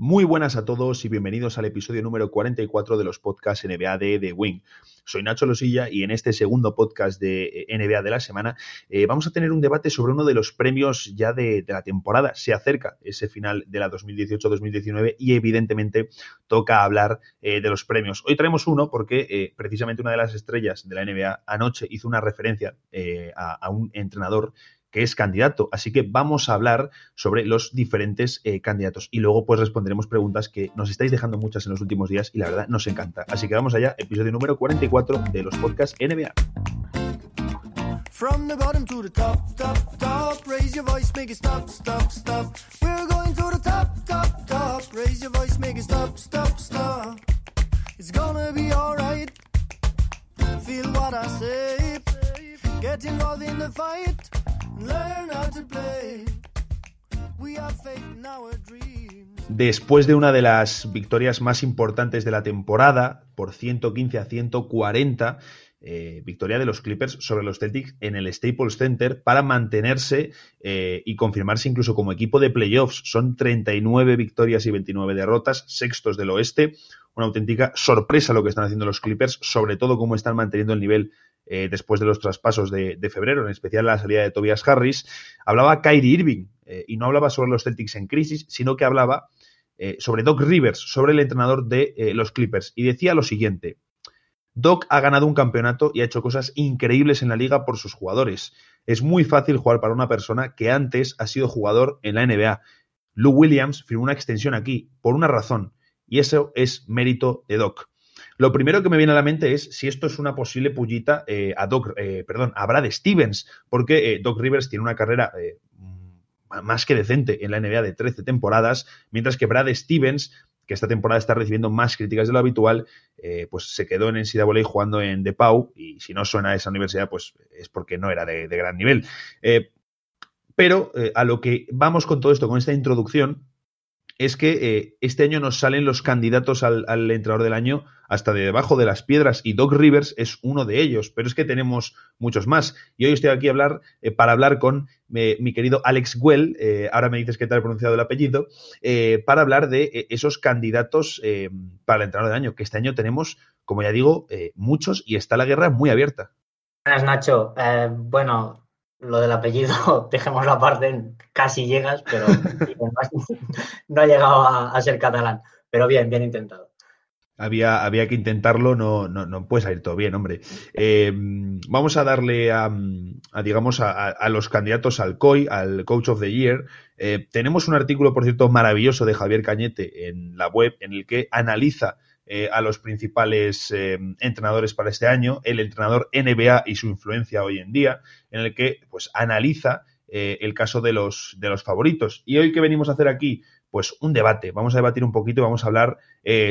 Muy buenas a todos y bienvenidos al episodio número 44 de los podcasts NBA de The Wing. Soy Nacho Losilla y en este segundo podcast de eh, NBA de la semana eh, vamos a tener un debate sobre uno de los premios ya de, la temporada. Se acerca ese final de la 2018-2019 y evidentemente toca hablar eh, de los premios. Hoy traemos uno porque precisamente una de las estrellas de la NBA anoche hizo una referencia a un entrenador que es candidato. Así que vamos a hablar sobre los diferentes eh, candidatos y luego pues responderemos preguntas que nos estáis dejando muchas en los últimos días y la verdad nos encanta. Así que vamos allá, episodio número 44 de los podcasts NBA. From the bottom to the top, top, top, raise your voice, make it stop, stop, stop. We're going to the top, top, top, raise your voice, make it stop, stop, stop. It's gonna be alright. Feel what I say. Get involved in the fight. Después de una de las victorias más importantes de la temporada, por 115 a 140, eh, victoria de los Clippers sobre los Celtics en el Staples Center para mantenerse eh, y confirmarse incluso como equipo de playoffs. Son 39 victorias y 29 derrotas, sextos del oeste. Una auténtica sorpresa lo que están haciendo los Clippers, sobre todo cómo están manteniendo el nivel eh, después de los traspasos de, febrero, en especial la salida de Tobias Harris, hablaba Kyrie Irving eh, y no hablaba sobre los Celtics en crisis, sino que hablaba eh, sobre Doc Rivers, sobre el entrenador de los Clippers, y decía lo siguiente. Doc ha ganado un campeonato y ha hecho cosas increíbles en la liga por sus jugadores. Es muy fácil jugar para una persona que antes ha sido jugador en la NBA. Lou Williams firmó una extensión aquí por una razón, y eso es mérito de Doc. Lo primero que me viene a la mente es si esto es una posible pullita eh, a Doc, eh, perdón, a Brad Stevens, porque eh, Doc Rivers tiene una carrera más que decente en la NBA de 13 temporadas, mientras que Brad Stevens, que esta temporada está recibiendo más críticas de lo habitual, pues se quedó en NCAA jugando en DePau y si no suena a esa universidad, pues es porque no era de gran nivel. pero a lo que vamos con todo esto, con esta introducción, es que eh, este año nos salen los candidatos al, entrenador del año hasta de debajo de las piedras y Doc Rivers es uno de ellos, pero es que tenemos muchos más. Y hoy estoy aquí a hablar, eh, para hablar con eh, mi querido Alex Well, ahora me dices que te ha pronunciado el apellido, para hablar de esos candidatos para el entrenador del año, que este año tenemos, como ya digo, muchos y está la guerra muy abierta. Buenas, Nacho. bueno, lo del apellido, dejemos aparte, casi llegas, pero no ha llegado a, ser catalán. Pero bien, bien intentado. Había, había que intentarlo, no, no, no puede salir todo bien, hombre. Eh, vamos a darle a, digamos, a, los candidatos al COI, al Coach of the Year. Eh, tenemos un artículo, por cierto, maravilloso de Javier Cañete en la web en el que analiza eh, a los principales eh, entrenadores para este año, el entrenador NBA y su influencia hoy en día, en el que pues analiza eh, el caso de los, de los favoritos. Y hoy que venimos a hacer aquí, pues un debate. Vamos a debatir un poquito y vamos a hablar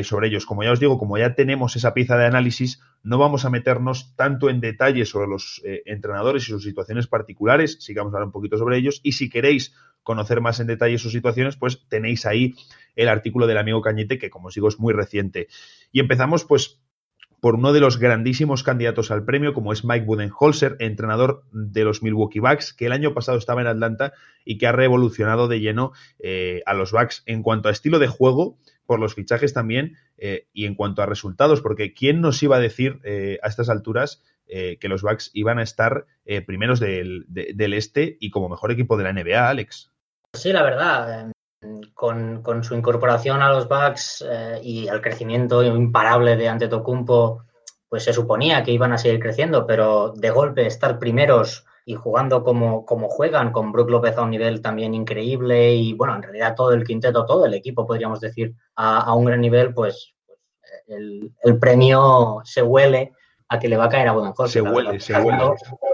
sobre ellos. Como ya os digo, como ya tenemos esa pieza de análisis, no vamos a meternos tanto en detalle sobre los entrenadores y sus situaciones particulares, sí que vamos a hablar un poquito sobre ellos. Y si queréis conocer más en detalle sus situaciones, pues tenéis ahí el artículo del amigo Cañete, que como os digo es muy reciente. Y empezamos pues por uno de los grandísimos candidatos al premio, como es Mike Budenholzer, entrenador de los Milwaukee Bucks, que el año pasado estaba en Atlanta y que ha revolucionado de lleno eh, a los Bucks en cuanto a estilo de juego, por los fichajes también, eh, y en cuanto a resultados, porque ¿quién nos iba a decir eh, a estas alturas que los Bucks iban a estar primeros del, del, este y como mejor equipo de la NBA, Alex? Sí, la verdad con, con, su incorporación a los Bucks eh, y el crecimiento imparable de Antetokounmpo, pues se suponía que iban a seguir creciendo, pero de golpe estar primeros y jugando como, juegan, con Brook López a un nivel también increíble y, bueno, en realidad todo el quinteto, todo el equipo, podríamos decir, a, a un gran nivel, pues el, el, premio se huele a que le va a caer a Budenholzer. Se huele, se huele.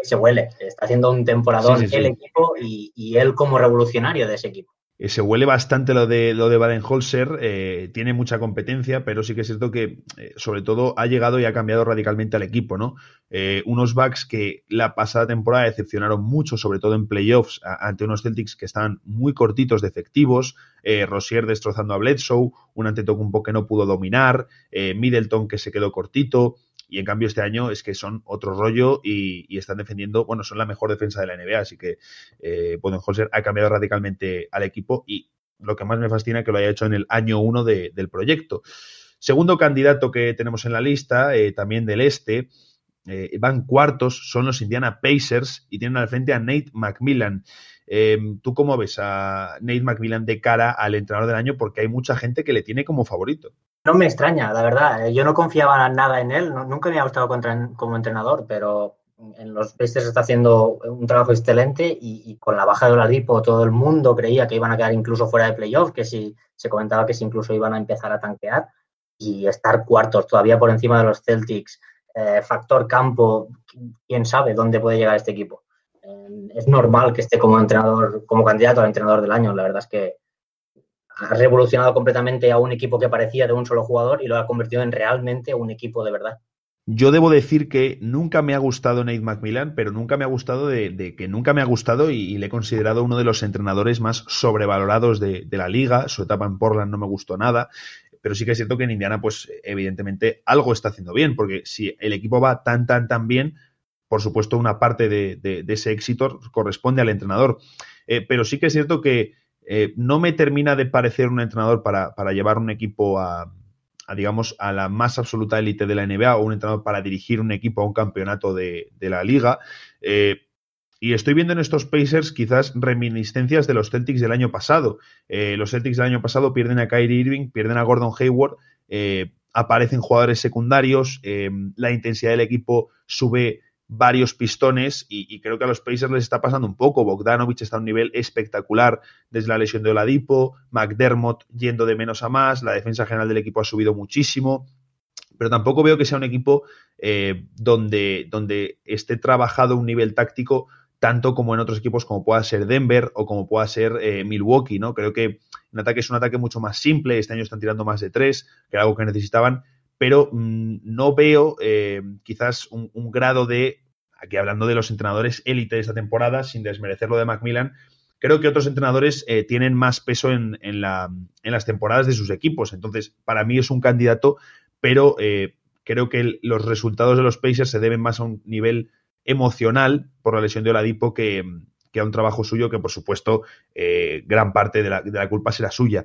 se huele. Está haciendo un temporadón el equipo y, y él como revolucionario de ese equipo. Eh, se huele bastante lo de lo de Baden-Holzer, eh, tiene mucha competencia, pero sí que es cierto que, eh, sobre todo, ha llegado y ha cambiado radicalmente al equipo, ¿no? unos backs que la pasada temporada decepcionaron mucho, sobre todo en playoffs, ante unos Celtics que estaban muy cortitos de efectivos, Rosier destrozando a Bledsoe, un Antetokounmpo que no pudo dominar, Middleton que se quedó cortito, y en cambio este año es que son otro rollo y, están defendiendo, bueno, son la mejor defensa de la NBA, así que eh, ha cambiado radicalmente al equipo y lo que más me fascina es que lo haya hecho en el año uno del proyecto. Segundo candidato que tenemos en la lista, eh, también del este, eh, van cuartos, son los Indiana Pacers y tienen al frente a Nate McMillan. Em, ¿Tú cómo ves a Nate McMillan de cara al entrenador del año? Porque hay mucha gente que le tiene como favorito. No me extraña, la verdad. Yo no confiaba nada en él, nunca me ha gustado como entrenador, pero en los Pacers está haciendo un trabajo excelente y, con la baja de Oladipo todo el mundo creía que iban a quedar incluso fuera de playoff, que si se comentaba que si incluso iban a empezar a tanquear y estar cuartos todavía por encima de los Celtics, eh, factor campo, quién sabe dónde puede llegar este equipo. Eh, es normal que esté como entrenador, como candidato al entrenador del año. La verdad es que ha revolucionado completamente a un equipo que parecía de un solo jugador y lo ha convertido en realmente un equipo de verdad. Yo debo decir que nunca me ha gustado Nate McMillan, pero nunca me ha gustado de, que nunca me ha gustado y, le he considerado uno de los entrenadores más sobrevalorados de, la liga. Su etapa en Portland no me gustó nada, pero sí que es cierto que en Indiana, pues evidentemente algo está haciendo bien, porque si el equipo va tan, tan, tan bien, por supuesto una parte de, ese éxito corresponde al entrenador. Eh, pero sí que es cierto que eh, no me termina de parecer un entrenador para, para llevar un equipo a digamos, a la más absoluta élite de la NBA o un entrenador para dirigir un equipo a un campeonato de, la liga. Eh, y estoy viendo en estos Pacers quizás reminiscencias de los Celtics del año pasado. Eh, los Celtics del año pasado pierden a Kyrie Irving, pierden a Gordon Hayward, aparecen jugadores secundarios, la intensidad del equipo sube varios pistones y, creo que a los Pacers les está pasando un poco. Bogdanovich está a un nivel espectacular desde la lesión de Oladipo, McDermott yendo de menos a más, la defensa general del equipo ha subido muchísimo, pero tampoco veo que sea un equipo eh, donde, donde esté trabajado un nivel táctico tanto como en otros equipos como pueda ser Denver o como pueda ser eh, Milwaukee, ¿no? Creo que en ataque es un ataque mucho más simple, este año están tirando más de tres, que era algo que necesitaban, pero mm, no veo eh, quizás un, grado de, aquí hablando de los entrenadores élite de esta temporada, sin desmerecer lo de Macmillan, creo que otros entrenadores eh, tienen más peso en, las temporadas de sus equipos. Entonces, para mí es un candidato, pero eh, creo que los resultados de los Pacers se deben más a un nivel emocional por la lesión de Oladipo que, a un trabajo suyo que, por supuesto, gran parte de la, de la, culpa será suya.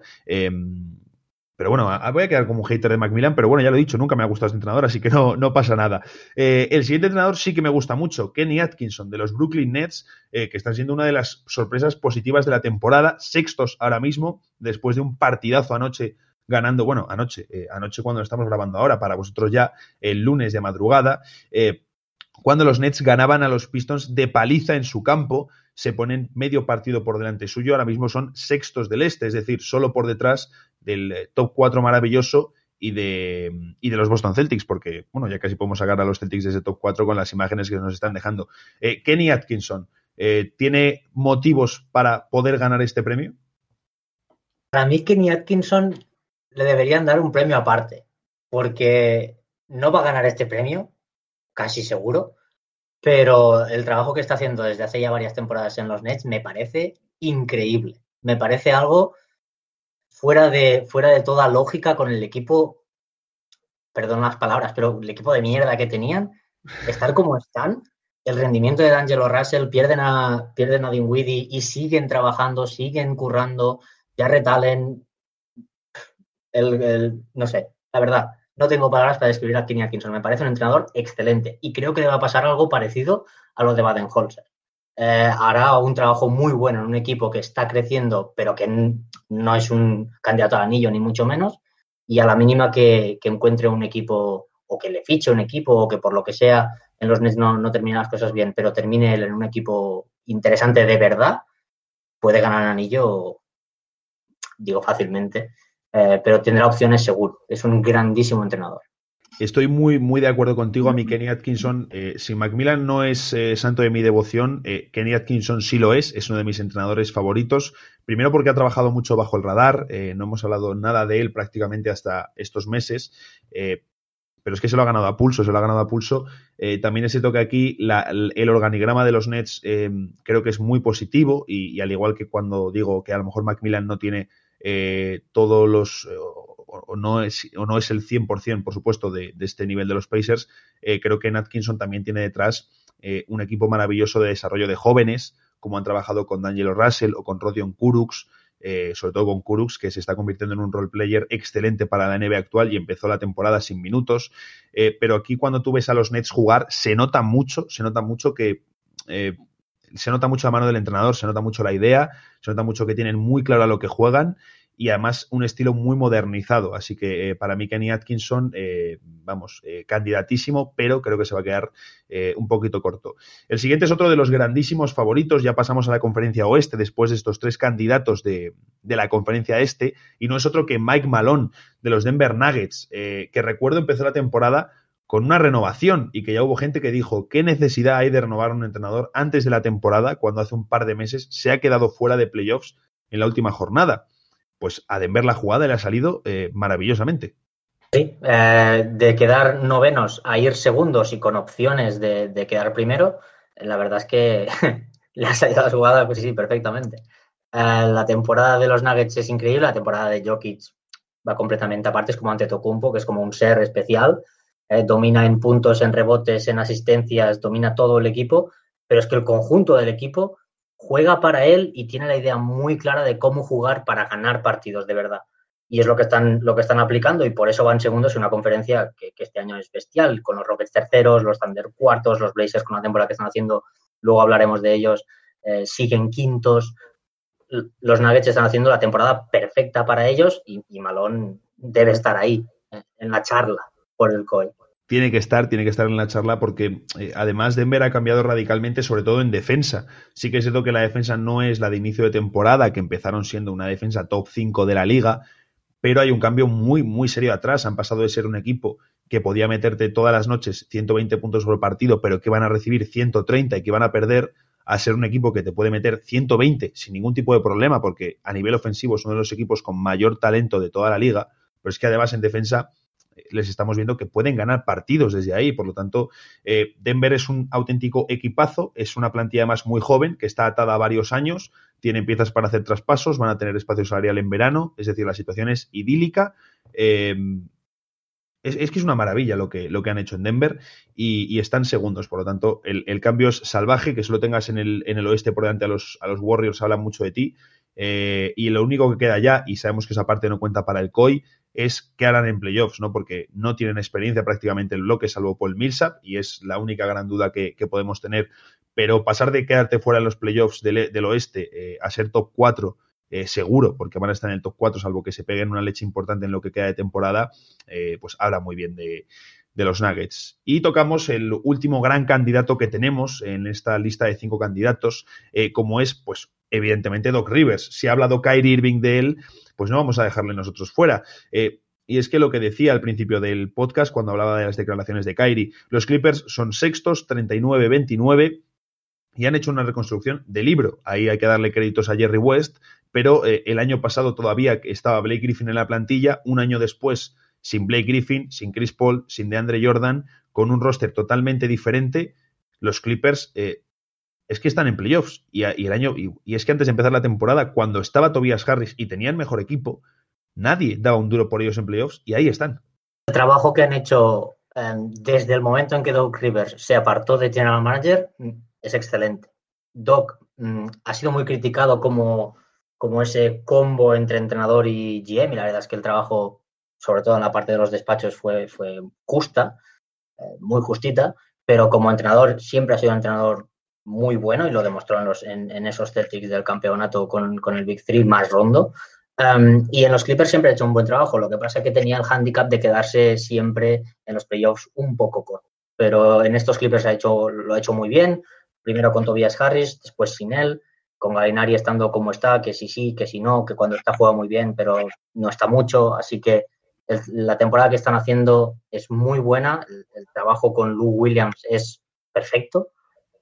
Pero bueno, voy a quedar como un hater de Macmillan, pero bueno, ya lo he dicho, nunca me ha gustado este entrenador, así que no, no pasa nada. Eh, el siguiente entrenador sí que me gusta mucho, Kenny Atkinson, de los Brooklyn Nets, eh, que están siendo una de las sorpresas positivas de la temporada, sextos ahora mismo, después de un partidazo anoche ganando, bueno, anoche, eh, anoche cuando estamos grabando ahora, para vosotros ya el lunes de madrugada, cuando los Nets ganaban a los Pistons de paliza en su campo, se ponen medio partido por delante suyo, ahora mismo son sextos del este, es decir, solo por detrás del eh, top 4 maravilloso y de, y de los Boston Celtics, porque, bueno, ya casi podemos sacar a los Celtics de ese top 4 con las imágenes que nos están dejando. Eh, Kenny Atkinson, eh, ¿tiene motivos para poder ganar este premio? Para mí, Kenny Atkinson le deberían dar un premio aparte, porque no va a ganar este premio, casi seguro, pero el trabajo que está haciendo desde hace ya varias temporadas en los Nets me parece increíble. Me parece algo fuera de, fuera de toda lógica con el equipo, perdón las palabras, pero el equipo de mierda que tenían, estar como están, el rendimiento de D'Angelo Russell, pierden a, pierden a Dinwiddie y siguen trabajando, siguen currando, ya retalen, el, no sé, la verdad, no tengo palabras para describir a Kenny Atkinson. Me parece un entrenador excelente y creo que le va a pasar algo parecido a lo de Baden-Holzer. Eh, hará un trabajo muy bueno en un equipo que está creciendo, pero que no es un candidato al anillo, ni mucho menos. Y a la mínima que, encuentre un equipo o que le fiche un equipo o que por lo que sea en los Nets no, no las cosas bien, pero termine en un equipo interesante de verdad, puede ganar el anillo, digo fácilmente. Eh, pero tendrá opciones seguro. Es un grandísimo entrenador. Estoy muy, muy de acuerdo contigo. A mí Kenny Atkinson, eh, si Macmillan no es eh, santo de mi devoción, Kenny Atkinson sí lo es, es uno de mis entrenadores favoritos. Primero porque ha trabajado mucho bajo el radar, no hemos hablado nada de él prácticamente hasta estos meses, pero es que se lo ha ganado a pulso, se lo ha ganado a pulso. también es cierto que aquí el organigrama de los Nets creo que es muy positivo y, al igual que cuando digo que a lo mejor Macmillan no tiene eh, todos los, eh, o, no es, o no es el 100%, por supuesto, de, este nivel de los Pacers, eh, creo que Natkinson también tiene detrás un equipo maravilloso de desarrollo de jóvenes, como han trabajado con D'Angelo Russell o con Rodion Kurux, sobre todo con Kurux, que se está convirtiendo en un role player excelente para la NBA actual y empezó la temporada sin minutos. Pero aquí cuando tú ves a los Nets jugar, se nota mucho, se nota mucho que se nota mucho la mano del entrenador, se nota mucho la idea, se nota mucho que tienen muy claro a lo que juegan y además un estilo muy modernizado. Así que eh, para mí Kenny Atkinson, eh, vamos, eh, candidatísimo, pero creo que se va a quedar un poquito corto. El siguiente es otro de los grandísimos favoritos. Ya pasamos a la conferencia oeste después de estos tres candidatos de, de la conferencia este y no es otro que Mike Malone de los Denver Nuggets, que recuerdo empezó la temporada con una renovación y que ya hubo gente que dijo qué necesidad hay de renovar a un entrenador antes de la temporada cuando hace un par de meses se ha quedado fuera de playoffs en la última jornada pues a Denver la jugada le ha salido eh, maravillosamente. Sí, eh, de quedar novenos a ir segundos y con opciones de, quedar primero, la verdad es que le ha salido la jugada, pues sí, perfectamente. Eh, la temporada de los Nuggets es increíble, la temporada de Jokic va completamente aparte, es como ante Tocumpo, que es como un ser especial, domina en puntos, en rebotes, en asistencias, domina todo el equipo, pero es que el conjunto del equipo juega para él y tiene la idea muy clara de cómo jugar para ganar partidos de verdad. Y es lo que están, lo que están aplicando y por eso van segundos en una conferencia que, este año es bestial, con los Rockets terceros, los Thunder cuartos, los Blazers con la temporada que están haciendo, luego hablaremos de ellos, eh, siguen quintos. Los Nuggets están haciendo la temporada perfecta para ellos y, y Malón debe estar ahí, eh, en la charla por el COI tiene que estar, tiene que estar en la charla porque eh, además Denver ha cambiado radicalmente, sobre todo en defensa. Sí que es cierto que la defensa no es la de inicio de temporada, que empezaron siendo una defensa top 5 de la liga, pero hay un cambio muy, muy serio atrás. Han pasado de ser un equipo que podía meterte todas las noches 120 puntos por partido, pero que van a recibir 130 y que van a perder, a ser un equipo que te puede meter 120 sin ningún tipo de problema, porque a nivel ofensivo es uno de los equipos con mayor talento de toda la liga, pero es que además en defensa les estamos viendo que pueden ganar partidos desde ahí. Por lo tanto, eh, Denver es un auténtico equipazo, es una plantilla más muy joven que está atada a varios años, tienen piezas para hacer traspasos, van a tener espacio salarial en verano, es decir, la situación es idílica. Eh, es, que es una maravilla lo que, lo que han hecho en Denver y, están segundos. Por lo tanto, el, cambio es salvaje, que solo tengas en el, en el oeste por delante a los, a los Warriors habla mucho de ti. Eh, y lo único que queda ya, y sabemos que esa parte no cuenta para el COI, es qué harán en playoffs, ¿no? Porque no tienen experiencia prácticamente el bloque, salvo Paul Millsap, y es la única gran duda que, podemos tener. Pero pasar de quedarte fuera en los playoffs del, del oeste eh, a ser top 4 eh, seguro, porque van a estar en el top 4, salvo que se peguen una leche importante en lo que queda de temporada, pues habla muy bien de, de, los Nuggets. Y tocamos el último gran candidato que tenemos en esta lista de cinco candidatos, como es, pues, evidentemente Doc Rivers. Si ha hablado Kyrie Irving de él, pues no vamos a dejarle nosotros fuera. Eh, y es que lo que decía al principio del podcast, cuando hablaba de las declaraciones de Kyrie, los Clippers son sextos, 39-29, y han hecho una reconstrucción de libro. Ahí hay que darle créditos a Jerry West, pero eh, el año pasado todavía estaba Blake Griffin en la plantilla, un año después sin Blake Griffin, sin Chris Paul, sin DeAndre Jordan, con un roster totalmente diferente, los Clippers eh, es que están en playoffs. Y, el año, y, es que antes de empezar la temporada, cuando estaba Tobias Harris y tenían mejor equipo, nadie daba un duro por ellos en playoffs y ahí están. El trabajo que han hecho em, desde el momento en que Doc Rivers se apartó de General Manager mm, es excelente. Doc mm, ha sido muy criticado como, como ese combo entre entrenador y GM y la verdad es que el trabajo, sobre todo en la parte de los despachos, fue, fue justa, eh, muy justita, pero como entrenador siempre ha sido un entrenador muy bueno y lo demostró en, los, en, esos Celtics del campeonato con, el Big Three más rondo. Y en los Clippers siempre ha hecho un buen trabajo. Lo que pasa es que tenía el handicap de quedarse siempre en los playoffs un poco corto. Pero en estos Clippers ha hecho, lo ha hecho muy bien. Primero con Tobias Harris, después sin él. Con Galinari estando como está, que sí sí, que sí no, que cuando está juega muy bien, pero no está mucho. Así que la temporada que están haciendo es muy buena. El, el trabajo con Lou Williams es perfecto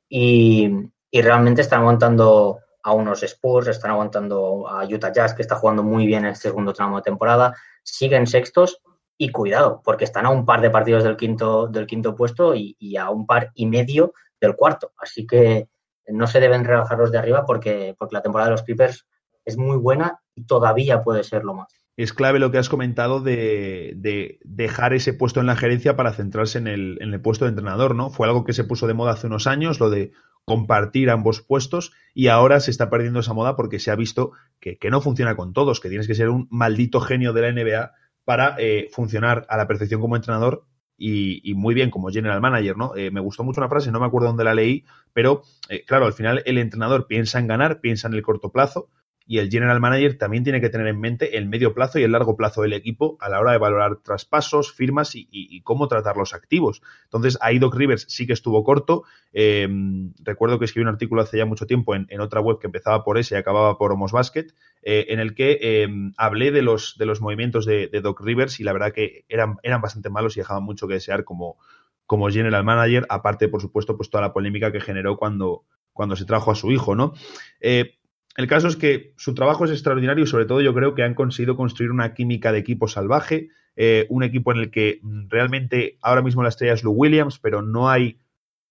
y, realmente están aguantando a unos Spurs, están aguantando a Utah Jazz, que está jugando muy bien en este segundo tramo de temporada, siguen sextos y cuidado, porque están a un par de partidos del quinto, del quinto puesto y, a un par y medio del cuarto. Así que no se deben relajar los de arriba porque, porque la temporada de los Clippers es muy buena y todavía puede serlo más. Es clave lo que has comentado de, dejar ese puesto en la gerencia para centrarse en el, puesto de entrenador, ¿no? Fue algo que se puso de moda hace unos años, lo de compartir ambos puestos, y ahora se está perdiendo esa moda porque se ha visto que, no funciona con todos, que tienes que ser un maldito genio de la NBA para eh, funcionar a la perfección como entrenador y, muy bien como general manager, ¿no? Eh, me gustó mucho una frase, no me acuerdo dónde la leí, pero eh, claro, al final el entrenador piensa en ganar, piensa en el corto plazo y el general manager también tiene que tener en mente el medio plazo y el largo plazo del equipo a la hora de valorar traspasos, firmas y, cómo tratar los activos. Entonces, ahí Doc Rivers sí que estuvo corto. Em, recuerdo que escribí un artículo hace ya mucho tiempo en, otra web que empezaba por ese y acababa por Homos Basket, eh, en el que em, hablé de los, de los movimientos de, Doc Rivers y la verdad que eran, eran bastante malos y dejaban mucho que desear como, como general manager, aparte, por supuesto, pues toda la polémica que generó cuando, cuando se trajo a su hijo, ¿no? Eh, el caso es que su trabajo es extraordinario y sobre todo yo creo que han conseguido construir una química de equipo salvaje, eh, un equipo en el que mm, realmente ahora mismo la estrella es Lou Williams, pero no hay,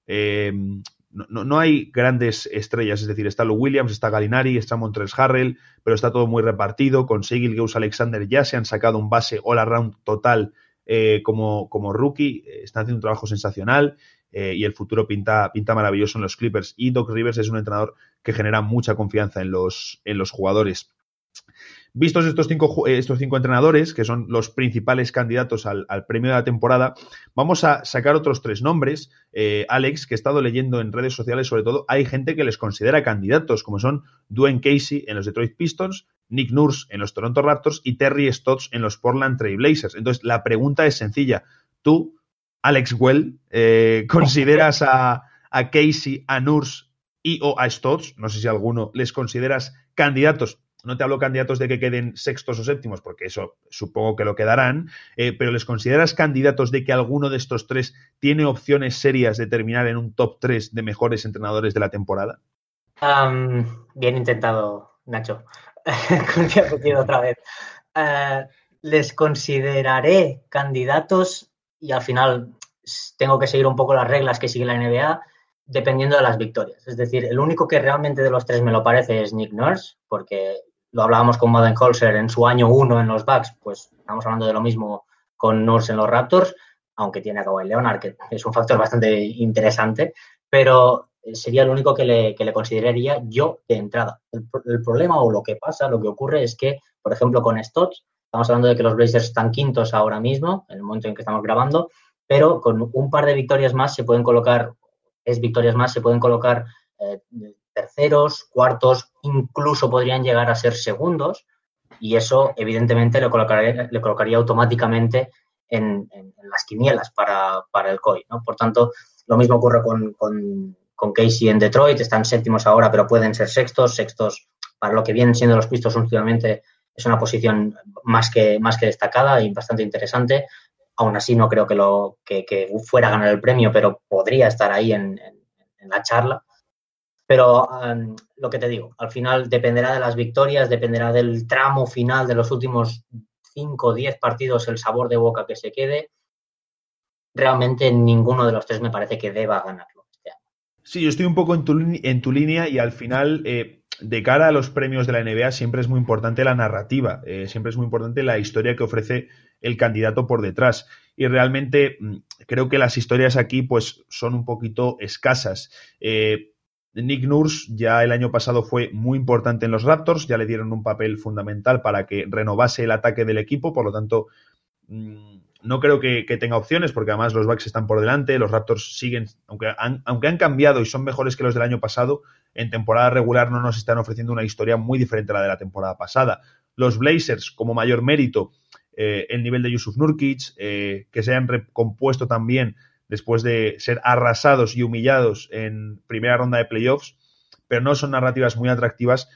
eh, no, hay grandes estrellas, es decir, está Lou Williams, está Galinari, está Montres Harrell, pero está todo muy repartido, con Sigil Geus Alexander ya se han sacado un base all around total eh, como, como rookie, están haciendo un trabajo sensacional eh, y el futuro pinta, pinta maravilloso en los Clippers. Y Doc Rivers es un entrenador que genera mucha confianza en los, en los jugadores. Vistos estos cinco, eh, estos cinco entrenadores, que son los principales candidatos al, premio de la temporada, vamos a sacar otros tres nombres. Eh, Alex, que he estado leyendo en redes sociales, sobre todo, hay gente que les considera candidatos, como son Dwayne Casey en los Detroit Pistons, Nick Nurse en los Toronto Raptors y Terry Stotts en los Portland Trail Blazers. Entonces, la pregunta es sencilla. ¿Tú Alex Well, eh, ¿consideras a, Casey, a Nurs y o a Stotts, no sé si alguno, les consideras candidatos? No te hablo candidatos de que queden sextos o séptimos, porque eso supongo que lo quedarán, eh, pero ¿les consideras candidatos de que alguno de estos tres tiene opciones serias de terminar en un top 3 de mejores entrenadores de la temporada? bien intentado, Nacho. otra vez. Eh, les consideraré candidatos y al final tengo que seguir un poco las reglas que sigue la NBA dependiendo de las victorias. Es decir, el único que realmente de los tres me lo parece es Nick Nurse, porque lo hablábamos con Holzer en su año uno en los Bucks, pues estamos hablando de lo mismo con Nurse en los Raptors, aunque tiene a Kawhi Leonard, que es un factor bastante interesante, pero sería el único que le, que le consideraría yo de entrada. El, el, problema o lo que pasa, lo que ocurre es que, por ejemplo, con Stotts, Estamos hablando de que los Blazers están quintos ahora mismo, en el momento en que estamos grabando, pero con un par de victorias más se pueden colocar, es victorias más, se pueden colocar eh, terceros, cuartos, incluso podrían llegar a ser segundos, y eso evidentemente le colocaría, le colocaría automáticamente en, las quinielas para, el COI. ¿no? Por tanto, lo mismo ocurre con, con, con, Casey en Detroit, están séptimos ahora, pero pueden ser sextos, sextos para lo que vienen siendo los pistos últimamente es una posición más que, más que destacada y bastante interesante. Aún así, no creo que, lo, que, fuera a ganar el premio, pero podría estar ahí en, la charla. Pero um, lo que te digo, al final dependerá de las victorias, dependerá del tramo final de los últimos 5 o 10 partidos, el sabor de boca que se quede. Realmente ninguno de los tres me parece que deba ganarlo este. Sí, yo estoy un poco en tu, en tu línea y al final eh, de cara a los premios de la NBA siempre es muy importante la narrativa, eh, siempre es muy importante la historia que ofrece el candidato por detrás. Y realmente mm, creo que las historias aquí pues son un poquito escasas. Eh, Nick Nurse ya el año pasado fue muy importante en los Raptors, ya le dieron un papel fundamental para que renovase el ataque del equipo, por lo tanto mm, no creo que, tenga opciones porque además los Bucks están por delante, los Raptors siguen, aunque aunque han cambiado y son mejores que los del año pasado, en temporada regular no nos están ofreciendo una historia muy diferente a la de la temporada pasada. Los Blazers, como mayor mérito, eh, el nivel de Yusuf Nurkic, eh, que se hayan recompuesto también después de ser arrasados y humillados en primera ronda de playoffs, pero no son narrativas muy atractivas.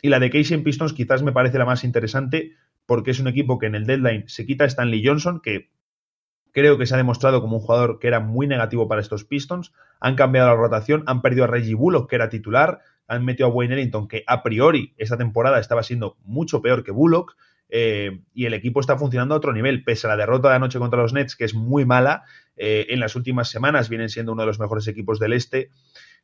Y la de Casey Pistons quizás me parece la más interesante porque es un equipo que en el deadline se quita a Stanley Johnson, que Creo que se ha demostrado como un jugador que era muy negativo para estos Pistons. Han cambiado la rotación, han perdido a Reggie Bullock, que era titular, han metido a Wayne Ellington, que a priori esta temporada estaba siendo mucho peor que Bullock. Eh, y el equipo está funcionando a otro nivel, pese a la derrota de anoche contra los Nets, que es muy mala. Eh, en las últimas semanas vienen siendo uno de los mejores equipos del este.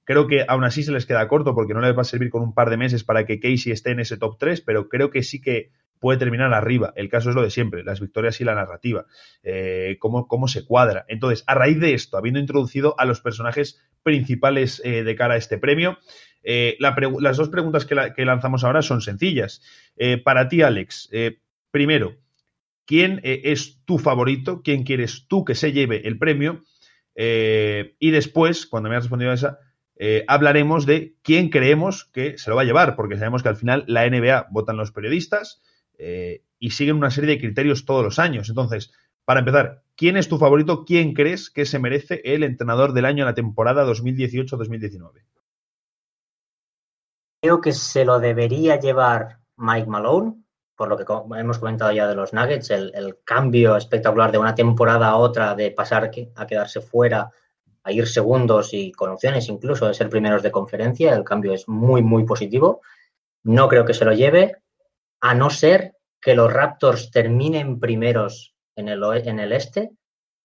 Creo que aún así se les queda corto porque no les va a servir con un par de meses para que Casey esté en ese top 3, pero creo que sí que puede terminar arriba. El caso es lo de siempre, las victorias y la narrativa, eh, cómo, cómo, se cuadra. Entonces, a raíz de esto, habiendo introducido a los personajes principales eh, de cara a este premio, eh, las dos preguntas que, lanzamos ahora son sencillas. para ti, Alex, primero, ¿quién es tu favorito? ¿Quién quieres tú que se lleve el premio? y después, cuando me has respondido a esa, hablaremos de quién creemos que se lo va a llevar, porque sabemos que al final la NBA votan los periodistas, eh, y siguen una serie de criterios todos los años. Entonces, para empezar, ¿quién es tu favorito? ¿Quién crees que se merece el entrenador del año en la temporada 2018-2019? Creo que se lo debería llevar Mike Malone, por lo que hemos comentado ya de los Nuggets, el, cambio espectacular de una temporada a otra, de pasar a quedarse fuera, a ir segundos y con opciones incluso de ser primeros de conferencia, el cambio es muy, muy positivo. No creo que se lo lleve a no ser que los Raptors terminen primeros en el, en el este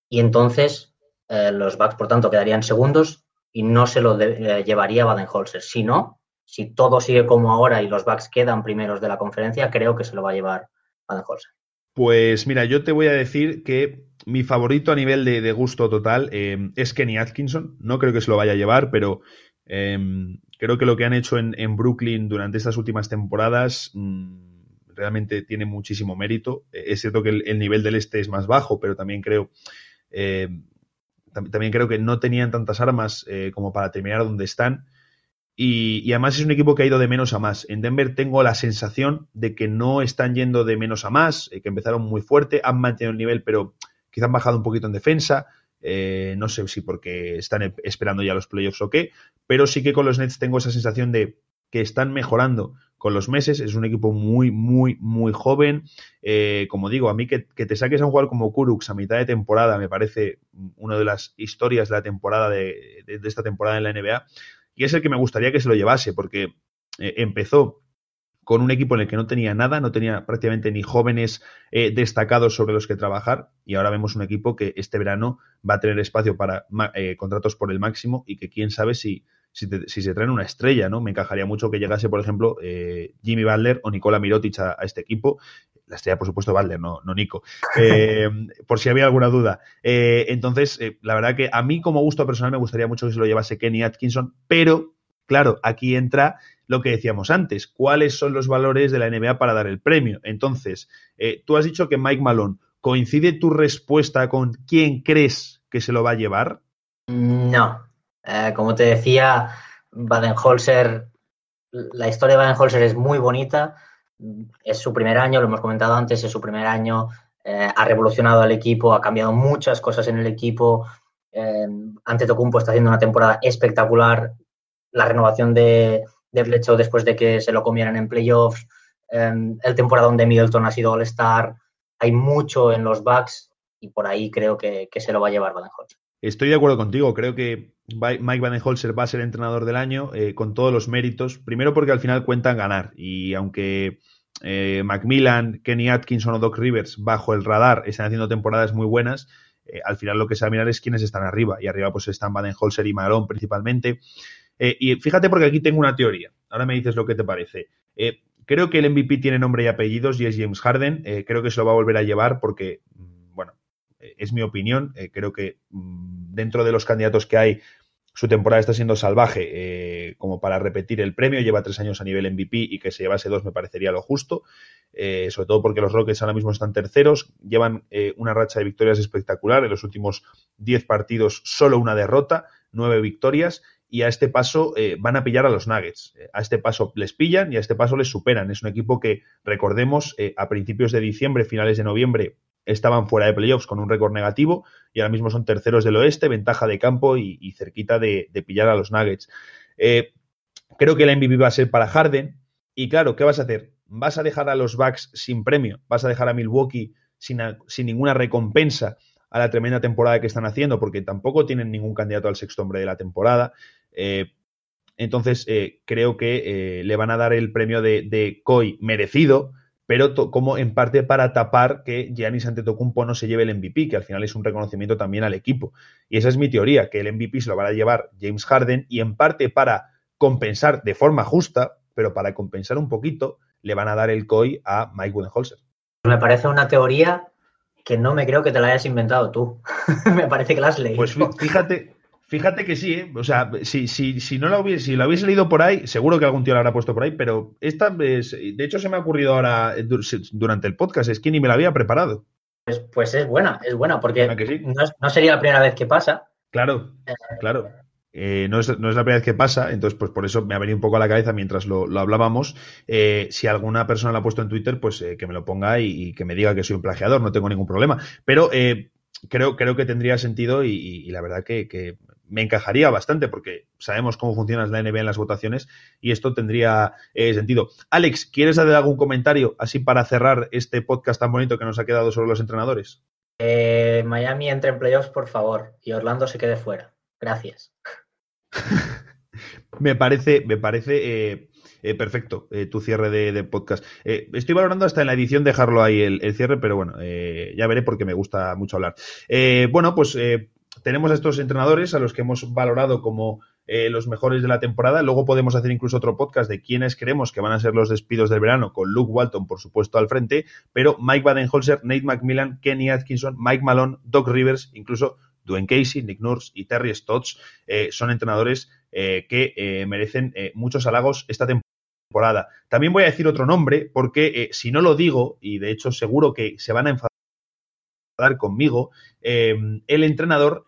y entonces eh, los Bucks, por tanto, quedarían segundos y no se lo eh, llevaría Baden-Holzer. Si no, si todo sigue como ahora y los Bucks quedan primeros de la conferencia, creo que se lo va a llevar Baden-Holzer. Pues mira, yo te voy a decir que mi favorito a nivel de, gusto total eh, es Kenny Atkinson. No creo que se lo vaya a llevar, pero creo que lo que han hecho en, Brooklyn durante estas últimas temporadas mm, realmente tiene muchísimo mérito. Eh, es cierto que el, nivel del este es más bajo, pero también creo, eh, también creo que no tenían tantas armas eh, como para terminar donde están. Y, además es un equipo que ha ido de menos a más. En Denver tengo la sensación de que no están yendo de menos a más, que empezaron muy fuerte, han mantenido el nivel, pero quizá han bajado un poquito en defensa. no sé si porque están esperando ya los playoffs o qué, pero sí que con los Nets tengo esa sensación de que están mejorando con los meses. Es un equipo muy, muy, muy joven. Eh, como digo, a mí que, te saques a un jugador como Kurux a mitad de temporada me parece una de las historias de la temporada de, esta temporada en la NBA. Y es el que me gustaría que se lo llevase, porque eh, empezó con un equipo en el que no tenía nada, no tenía prácticamente ni jóvenes eh, destacados sobre los que trabajar, y ahora vemos un equipo que este verano va a tener espacio para contratos por el máximo y que quién sabe si, si, se traen una estrella, ¿no? Me encajaría mucho que llegase, por ejemplo, eh, Jimmy Butler o Nicola Mirotic a, este equipo. La estrella, por supuesto, Butler, no, no Nico. Eh, por si había alguna duda. Eh, entonces, la verdad que a mí, como gusto personal, me gustaría mucho que se lo llevase Kenny Atkinson, pero, claro, aquí entra lo que decíamos antes. ¿Cuáles son los valores de la NBA para dar el premio? Entonces, tú has dicho que Mike Malone. ¿Coincide tu respuesta con quién crees que se lo va a llevar? No, eh, como te decía, Baden-Holzer, la historia de Baden-Holzer es muy bonita. Es su primer año, lo hemos comentado antes, es su primer año. Eh, ha revolucionado al equipo, ha cambiado muchas cosas en el equipo. Eh, Ante Tocumpo está haciendo una temporada espectacular. La renovación de, de después de que se lo comieran en playoffs. el temporada donde Middleton ha sido All-Star. Hay mucho en los Bucks y por ahí creo que, se lo va a llevar Baden-Holzer. Estoy de acuerdo contigo. Creo que Mike Van-Holzer va a ser entrenador del año eh, con todos los méritos. Primero porque al final cuentan ganar. Y aunque eh, Macmillan, Kenny Atkinson o Doc Rivers bajo el radar están haciendo temporadas muy buenas, eh, al final lo que se va a mirar es quiénes están arriba. Y arriba pues están Baden-Holzer y Malone principalmente. y fíjate porque aquí tengo una teoría. Ahora me dices lo que te parece. creo que el MVP tiene nombre y apellidos y es James Harden. creo que se lo va a volver a llevar porque es mi opinión. Eh, creo que mm, dentro de los candidatos que hay, su temporada está siendo salvaje eh, como para repetir el premio. Lleva tres años a nivel MVP y que se llevase dos me parecería lo justo. Eh, sobre todo porque los Rockets ahora mismo están terceros. Llevan una racha de victorias espectacular. En los últimos diez partidos, solo una derrota, nueve victorias. Y a este paso van a pillar a los Nuggets. A este paso les pillan y a este paso les superan. Es un equipo que, recordemos, a principios de diciembre, finales de noviembre, estaban fuera de playoffs con un récord negativo y ahora mismo son terceros del oeste, ventaja de campo y, cerquita de, pillar a los Nuggets. Eh, creo que la MVP va a ser para Harden y claro, ¿qué vas a hacer? ¿Vas a dejar a los Bucks sin premio? ¿Vas a dejar a Milwaukee sin, sin ninguna recompensa a la tremenda temporada que están haciendo? Porque tampoco tienen ningún candidato al sexto hombre de la temporada. Eh, entonces, eh, creo que le van a dar el premio de, de COI merecido, pero como en parte para tapar que Giannis Antetokounmpo no se lleve el MVP, que al final es un reconocimiento también al equipo. Y esa es mi teoría, que el MVP se lo va a llevar James Harden y en parte para compensar de forma justa, pero para compensar un poquito, le van a dar el COI a Mike Budenholzer. Me parece una teoría que no me creo que te la hayas inventado tú. me parece que la has leído. Pues fíjate, fíjate que sí, ¿eh? O sea, si, si, si no la hubiese, si la hubiese leído por ahí, seguro que algún tío la habrá puesto por ahí, pero esta es, de hecho se me ha ocurrido ahora durante el podcast, es que ni me la había preparado. Pues, pues es buena, es buena, porque no, sería la primera vez que pasa. Claro, eh, claro. Eh, no, es, la primera vez que pasa, entonces pues por eso me ha venido un poco a la cabeza mientras lo, hablábamos. Eh, si alguna persona lo ha puesto en Twitter, pues que me lo ponga y, que me diga que soy un plagiador, no tengo ningún problema. Pero creo, creo que tendría sentido y, la verdad que, me encajaría bastante porque sabemos cómo funciona la NBA en las votaciones y esto tendría sentido. Alex, ¿quieres hacer algún comentario así para cerrar este podcast tan bonito que nos ha quedado sobre los entrenadores? Miami entre en playoffs, por favor, y Orlando se quede fuera. Gracias. me parece, me parece eh, eh, perfecto eh, tu cierre de, podcast. estoy valorando hasta en la edición dejarlo ahí el, cierre, pero bueno, ya veré porque me gusta mucho hablar. bueno, pues tenemos a estos entrenadores a los que hemos valorado como los mejores de la temporada. Luego podemos hacer incluso otro podcast de quiénes creemos que van a ser los despidos del verano, con Luke Walton, por supuesto, al frente, pero Mike Badenholzer, Nate McMillan, Kenny Atkinson, Mike Malone, Doc Rivers, incluso Dwayne Casey, Nick Nurse y Terry Stotts eh, son entrenadores eh, que eh, merecen muchos halagos esta temporada. También voy a decir otro nombre porque si no lo digo, y de hecho seguro que se van a enfadar conmigo, el entrenador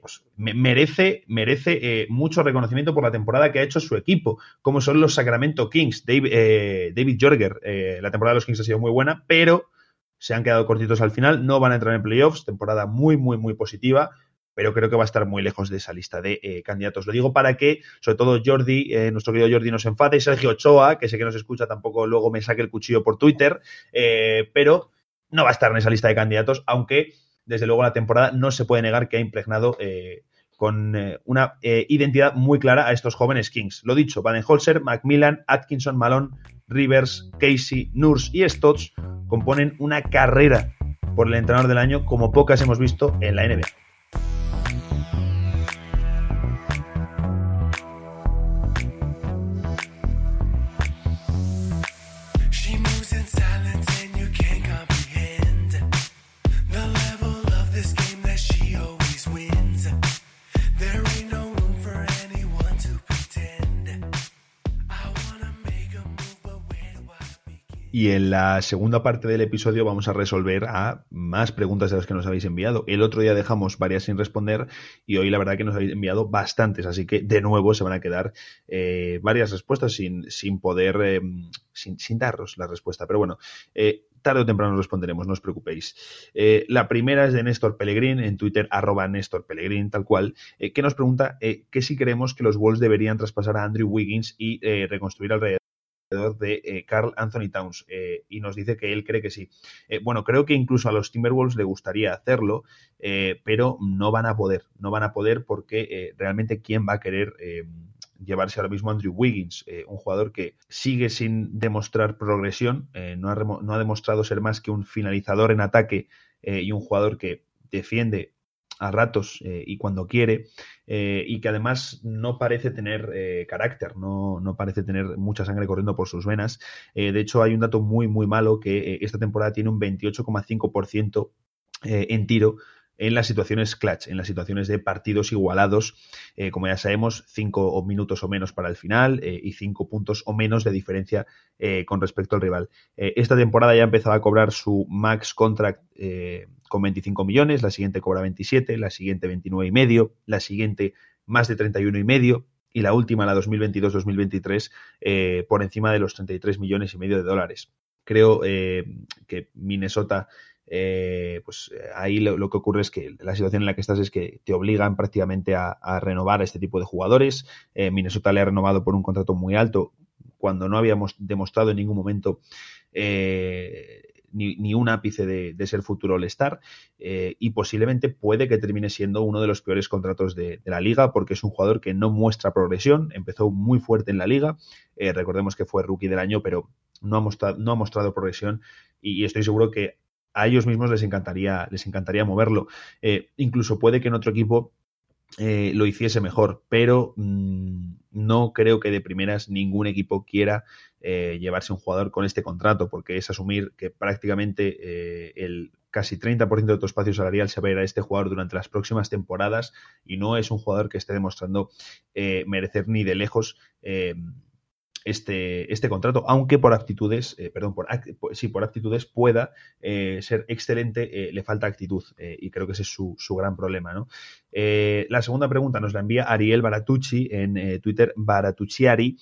pues merece, merece mucho reconocimiento por la temporada que ha hecho su equipo, como son los Sacramento Kings. David, David Jorger, la temporada de los Kings ha sido muy buena, pero se han quedado cortitos al final, no van a entrar en playoffs, temporada muy, muy, muy positiva, pero creo que va a estar muy lejos de esa lista de eh, candidatos. Lo digo para que, sobre todo Jordi, eh, nuestro querido Jordi, nos enfade, Sergio Ochoa, que sé que nos escucha, tampoco luego me saque el cuchillo por Twitter, eh, pero no va a estar en esa lista de candidatos, aunque desde luego la temporada no se puede negar que ha impregnado con una identidad muy clara a estos jóvenes Kings. Lo dicho, Baden-Holzer, Macmillan, Atkinson, Malone, Rivers, Casey, Nurse y Stotts componen una carrera por el entrenador del año como pocas hemos visto en la NBA. Y en la segunda parte del episodio vamos a resolver a más preguntas de las que nos habéis enviado. El otro día dejamos varias sin responder y hoy la verdad que nos habéis enviado bastantes, así que de nuevo se van a quedar eh, varias respuestas sin, sin poder, eh, sin, sin, daros la respuesta. Pero bueno, eh, tarde o temprano responderemos, no os preocupéis. la primera es de Néstor Pellegrín, en Twitter, arroba Néstor Pellegrín, tal cual, que nos pregunta que si creemos que los Wolves deberían traspasar a Andrew Wiggins y reconstruir alrededor de eh, Carl Anthony Towns eh, y nos dice que él cree que sí. Eh, bueno, creo que incluso a los Timberwolves le gustaría hacerlo, pero no van a poder, no van a poder porque realmente quién va a querer llevarse ahora mismo Andrew Wiggins, un jugador que sigue sin demostrar progresión, no, ha, demostrado ser más que un finalizador en ataque y un jugador que defiende a ratos eh, y cuando quiere, eh, y que además no parece tener eh, carácter, no, no, parece tener mucha sangre corriendo por sus venas. de hecho, hay un dato muy, muy malo que esta temporada tiene un 28,5% en tiro en las situaciones clutch, en las situaciones de partidos igualados, como ya sabemos, cinco minutos o menos para el final y cinco puntos o menos de diferencia con respecto al rival. esta temporada ya ha empezado a cobrar su max contract con 25 millones, la siguiente cobra 27, la siguiente 29 y medio, la siguiente más de 31 y medio y la última, la 2022-2023, eh, por encima de los 33 millones y medio de dólares. Creo eh, que Minnesota, eh, pues ahí lo, que ocurre es que la situación en la que estás es que te obligan prácticamente a, renovar a este tipo de jugadores. Minnesota le ha renovado por un contrato muy alto cuando no habíamos demostrado en ningún momento ni, un ápice de, ser futuro All-Star eh, y posiblemente puede que termine siendo uno de los peores contratos de, la liga porque es un jugador que no muestra progresión, empezó muy fuerte en la liga, eh, recordemos que fue rookie del año, pero no ha mostrado, no ha mostrado progresión y, estoy seguro que a ellos mismos les encantaría, les encantaría moverlo. Eh, incluso puede que en otro equipo lo hiciese mejor, pero mm, no creo que de primeras ningún equipo quiera llevarse un jugador con este contrato, porque es asumir que prácticamente el casi 30% de tu espacio salarial se va a ir a este jugador durante las próximas temporadas y no es un jugador que esté demostrando merecer ni de lejos este, este contrato, aunque por actitudes, eh, perdón, por, sí, por actitudes pueda eh, ser excelente, eh, le falta actitud y creo que ese es su, gran problema. ¿no? la segunda pregunta nos la envía Ariel Baratucci en Twitter, Baratucciari,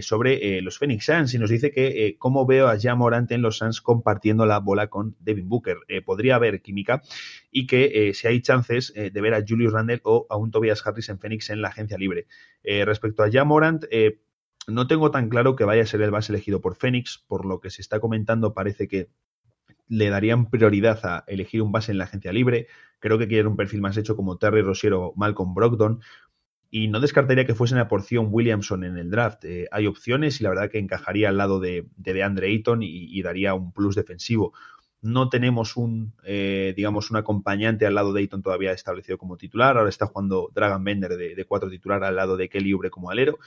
sobre los Phoenix Suns y nos dice que cómo veo a Jamorant en los Suns compartiendo la bola con Devin Booker. podría haber química y que si hay chances de ver a Julius Randle o a un Tobias Harris en Phoenix en la agencia libre. respecto a Jamorant, no tengo tan claro que vaya a ser el base elegido por Phoenix, por lo que se está comentando parece que le darían prioridad a elegir un base en la agencia libre. Creo que quieren un perfil más hecho como Terry Rosiero o Malcolm Brogdon. Y no descartaría que fuese una porción Williamson en el draft. Eh, hay opciones y la verdad que encajaría al lado de, de Andre Ayton y, daría un plus defensivo. No tenemos un, eh, digamos, un acompañante al lado de Ayton todavía establecido como titular. Ahora está jugando Dragon Bender de, de cuatro titular al lado de Kelly Ubre como alero.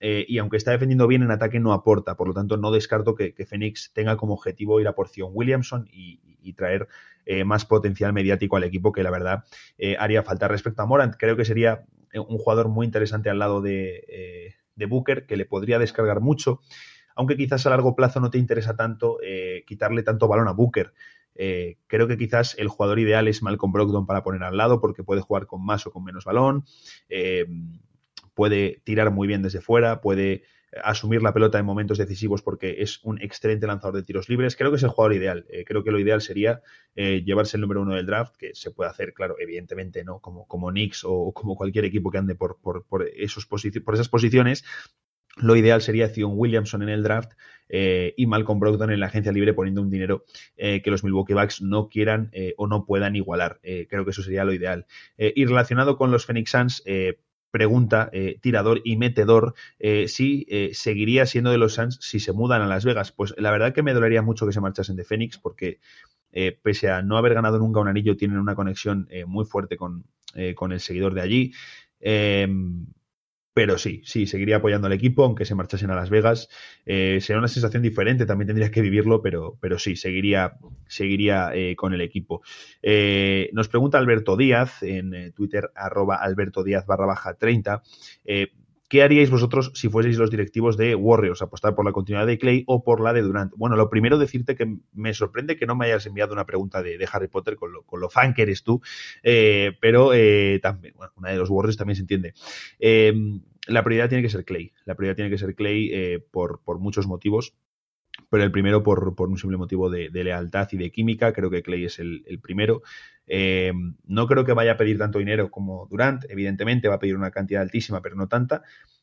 Eh, y aunque está defendiendo bien en ataque no aporta, por lo tanto no descarto que, Phoenix tenga como objetivo ir a porción Williamson y, traer eh, más potencial mediático al equipo que la verdad eh, haría falta. Respecto a Morant, creo que sería un jugador muy interesante al lado de, Booker, que le podría descargar mucho, aunque quizás a largo plazo no te interesa tanto quitarle tanto balón a Booker. creo que quizás el jugador ideal es Malcolm Brogdon para poner al lado porque puede jugar con más o con menos balón puede tirar muy bien desde fuera, puede eh, asumir la pelota en momentos decisivos porque es un excelente lanzador de tiros libres. Creo que es el jugador ideal. Eh, creo que lo ideal sería eh, llevarse el número uno del draft, que se puede hacer, claro, evidentemente, ¿no? Como, como Knicks o como cualquier equipo que ande por, por, por esas posiciones. Lo ideal sería Zion Williamson en el draft y Malcolm Brogdon en la agencia libre poniendo un dinero que los Milwaukee Bucks no quieran o no puedan igualar. creo que eso sería lo ideal. y relacionado con los Phoenix Suns, pregunta, eh, tirador y metedor, eh, si eh, seguiría siendo de los Suns si se mudan a Las Vegas. Pues la verdad que me dolería mucho que se marchasen de Phoenix porque pese a no haber ganado nunca un anillo, tienen una conexión muy fuerte con, con, el seguidor de allí. Pero sí, sí, seguiría apoyando al equipo, aunque se marchasen a Las Vegas. Eh, sería una sensación diferente, también tendría que vivirlo, pero, pero sí, seguiría, seguiría eh, con el equipo. Eh, nos pregunta Alberto Díaz en Twitter, arroba Alberto Díaz barra baja 30. ¿Qué haríais vosotros si fueseis los directivos de Warriors? ¿Apostar por la continuidad de Clay o por la de Durant? Bueno, lo primero decirte que me sorprende que no me hayas enviado una pregunta de, Harry Potter con lo, con fan que eres tú, eh, pero eh, también, una de los Warriors también se entiende. Em, la prioridad tiene que ser Clay. La prioridad tiene que ser Clay eh, por muchos motivos pero el primero por, por un simple motivo de, lealtad y de química. Creo que Clay es el, primero. Eh, no creo que vaya a pedir tanto dinero como Durant, evidentemente va a pedir una cantidad altísima, pero no tanta.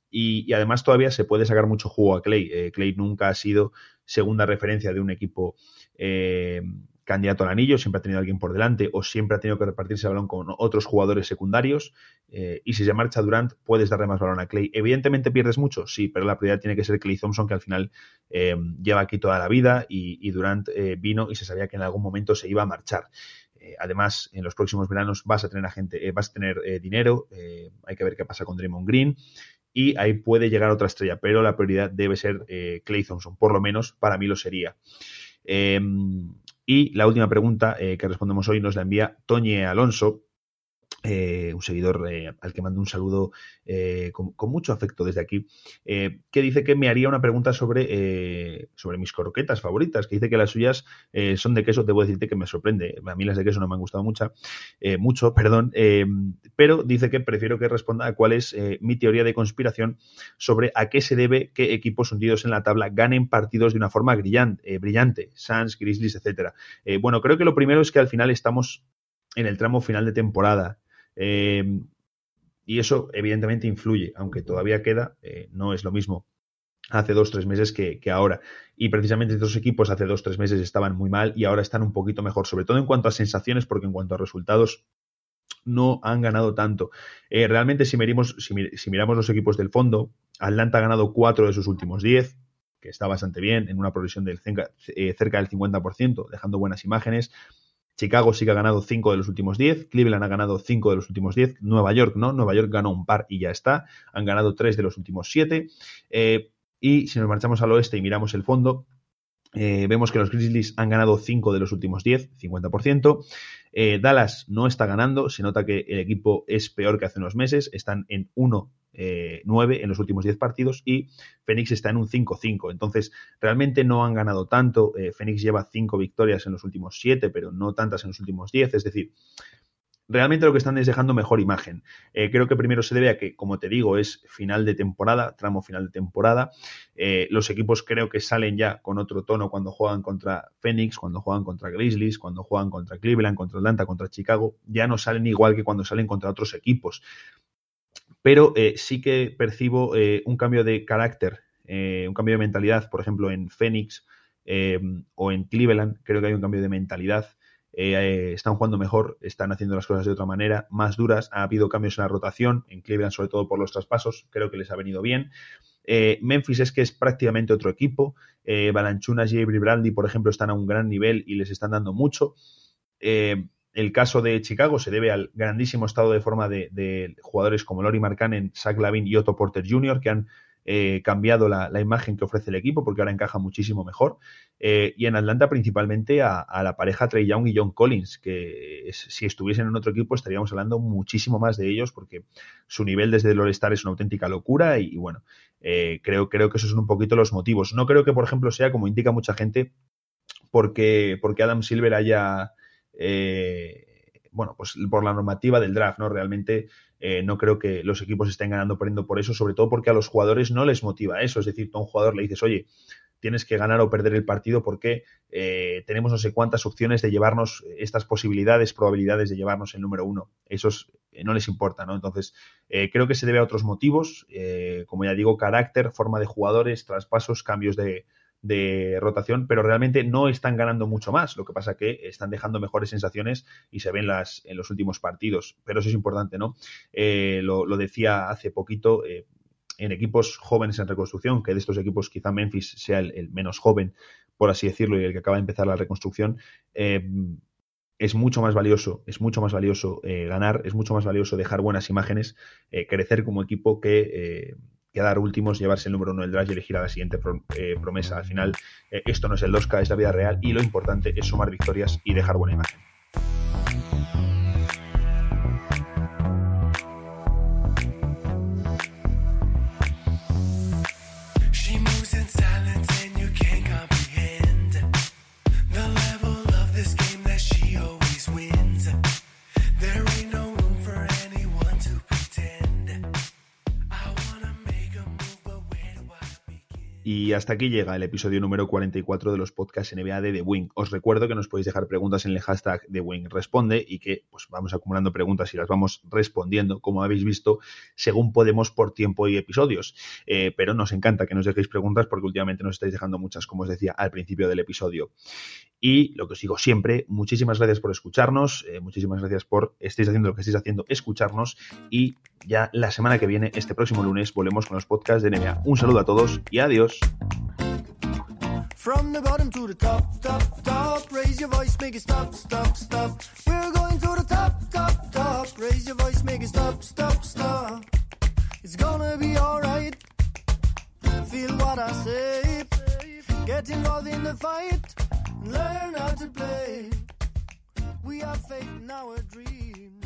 Y, además todavía se puede sacar mucho jugo a Clay. Eh, Clay nunca ha sido segunda referencia de un equipo eh, candidato al anillo, siempre ha tenido alguien por delante o siempre ha tenido que repartirse el balón con otros jugadores secundarios. Eh, y si se marcha Durant, puedes darle más balón a Clay. Evidentemente pierdes mucho, sí, pero la prioridad tiene que ser Clay Thompson, que al final eh, lleva aquí toda la vida y, Durant eh, vino y se sabía que en algún momento se iba a marchar. además, en los próximos veranos vas a tener, gente, vas a tener dinero, hay que ver qué pasa con Draymond Green y ahí puede llegar otra estrella, pero la prioridad debe ser Clay Thompson, por lo menos para mí lo sería. Y la última pregunta eh, que respondemos hoy nos la envía Toñe Alonso, eh, un seguidor eh, al que mando un saludo con, mucho afecto desde aquí, que dice que me haría una pregunta sobre, sobre mis croquetas favoritas, que dice que las suyas son de queso, debo decirte que me sorprende, a mí las de queso no me han gustado mucho, mucho perdón, pero dice que prefiero que responda a cuál es mi teoría de conspiración sobre a qué se debe que equipos hundidos en la tabla ganen partidos de una forma brillante, brillante Suns, Grizzlies, etcétera. bueno, creo que lo primero es que al final estamos en el tramo final de temporada eh, y eso evidentemente influye, aunque todavía queda, eh, no es lo mismo hace dos, tres meses que, ahora. Y precisamente estos equipos hace dos, tres meses estaban muy mal y ahora están un poquito mejor, sobre todo en cuanto a sensaciones, porque en cuanto a resultados no han ganado tanto. Eh, realmente si, miramos, si, miramos los equipos del fondo, Atlanta ha ganado cuatro de sus últimos diez, que está bastante bien, en una progresión del cerca, cerca del 50%, dejando buenas imágenes. Chicago sí que ha ganado 5 de los últimos 10, Cleveland ha ganado 5 de los últimos 10, Nueva York no, Nueva York ganó un par y ya está, han ganado 3 de los últimos 7. Eh, y si nos marchamos al oeste y miramos el fondo, eh, vemos que los Grizzlies han ganado 5 de los últimos 10, 50%. Eh, Dallas no está ganando, se nota que el equipo es peor que hace unos meses, están en 1 9 en los últimos 10 partidos y Phoenix está en un 5-5. Entonces, realmente no han ganado tanto. Phoenix lleva 5 victorias en los últimos 7, pero no tantas en los últimos 10. Es decir, realmente lo que están es dejando mejor imagen. Eh, creo que primero se debe a que, como te digo, es final de temporada, tramo final de temporada. Eh, los equipos creo que salen ya con otro tono cuando juegan contra Phoenix, cuando juegan contra Grizzlies, cuando juegan contra Cleveland, contra Atlanta, contra Chicago. Ya no salen igual que cuando salen contra otros equipos. Pero eh, sí que percibo un cambio de carácter, un cambio de mentalidad, por ejemplo, en Phoenix o en Cleveland. Creo que hay un cambio de mentalidad. Eh, están jugando mejor, están haciendo las cosas de otra manera, más duras. Ha habido cambios en la rotación, en Cleveland sobre todo por los traspasos, creo que les ha venido bien. Eh, Memphis es que es prácticamente otro equipo. Eh, Balanchunas y Avery Brandy, por ejemplo, están a un gran nivel y les están dando mucho. El caso de Chicago se debe al grandísimo estado de forma de, jugadores como Lori Markkanen, Zach Lavin y Otto Porter Jr., que han eh, cambiado la, imagen que ofrece el equipo porque ahora encaja muchísimo mejor. Eh, y en Atlanta principalmente a, la pareja Trey Young y John Collins, que si estuviesen en otro equipo estaríamos hablando muchísimo más de ellos porque su nivel desde el All-Star es una auténtica locura y, bueno, eh, creo, creo que esos son un poquito los motivos. No creo que, por ejemplo, sea como indica mucha gente porque, porque Adam Silver haya bueno, pues por la normativa del draft, ¿no? Realmente eh, no creo que los equipos estén ganando perdiendo por eso, sobre todo porque a los jugadores no les motiva eso. Es decir, a un jugador le dices, oye, tienes que ganar o perder el partido porque eh, tenemos no sé cuántas opciones de llevarnos estas posibilidades, probabilidades de llevarnos el número uno. Esos eh, no les importa, ¿no? Entonces, creo que se debe a otros motivos, como ya digo, carácter, forma de jugadores, traspasos, cambios de, de rotación, pero realmente no están ganando mucho más. Lo que pasa que están dejando mejores sensaciones y se ven las, en los últimos partidos. Pero eso es importante, ¿no? Eh, lo, decía hace poquito. Eh, en equipos jóvenes en reconstrucción, que de estos equipos quizá Memphis sea el, menos joven, por así decirlo, y el que acaba de empezar la reconstrucción, eh, es mucho más valioso, es mucho más valioso ganar, es mucho más valioso dejar buenas imágenes, crecer como equipo que, quedar últimos, llevarse el número uno del draft y elegir a la siguiente eh, promesa. Al final, eh, esto no es el 2K, es la vida real y lo importante es sumar victorias y dejar buena imagen. Y hasta aquí llega el episodio número 44 de los podcasts NBA de The Wing. Os recuerdo que nos podéis dejar preguntas en el hashtag The Wing Responde y que pues vamos acumulando preguntas y las vamos respondiendo, como habéis visto, según podemos por tiempo y episodios. Eh, pero nos encanta que nos dejéis preguntas porque últimamente nos estáis dejando muchas, como os decía al principio del episodio. Y lo que os digo siempre, muchísimas gracias por escucharnos, eh, muchísimas gracias por estéis haciendo lo que estáis haciendo, escucharnos y ya la semana que viene, este próximo lunes, volvemos con los podcasts de NBA. Un saludo a todos y adiós. From the bottom to the top, top, top, raise your voice, make it stop, stop, stop. We're going to the top, top, top, raise your voice, make it stop, stop, stop. It's gonna be alright. Feel what I say, get involved in the fight. learn how to play. We are fake now a dream.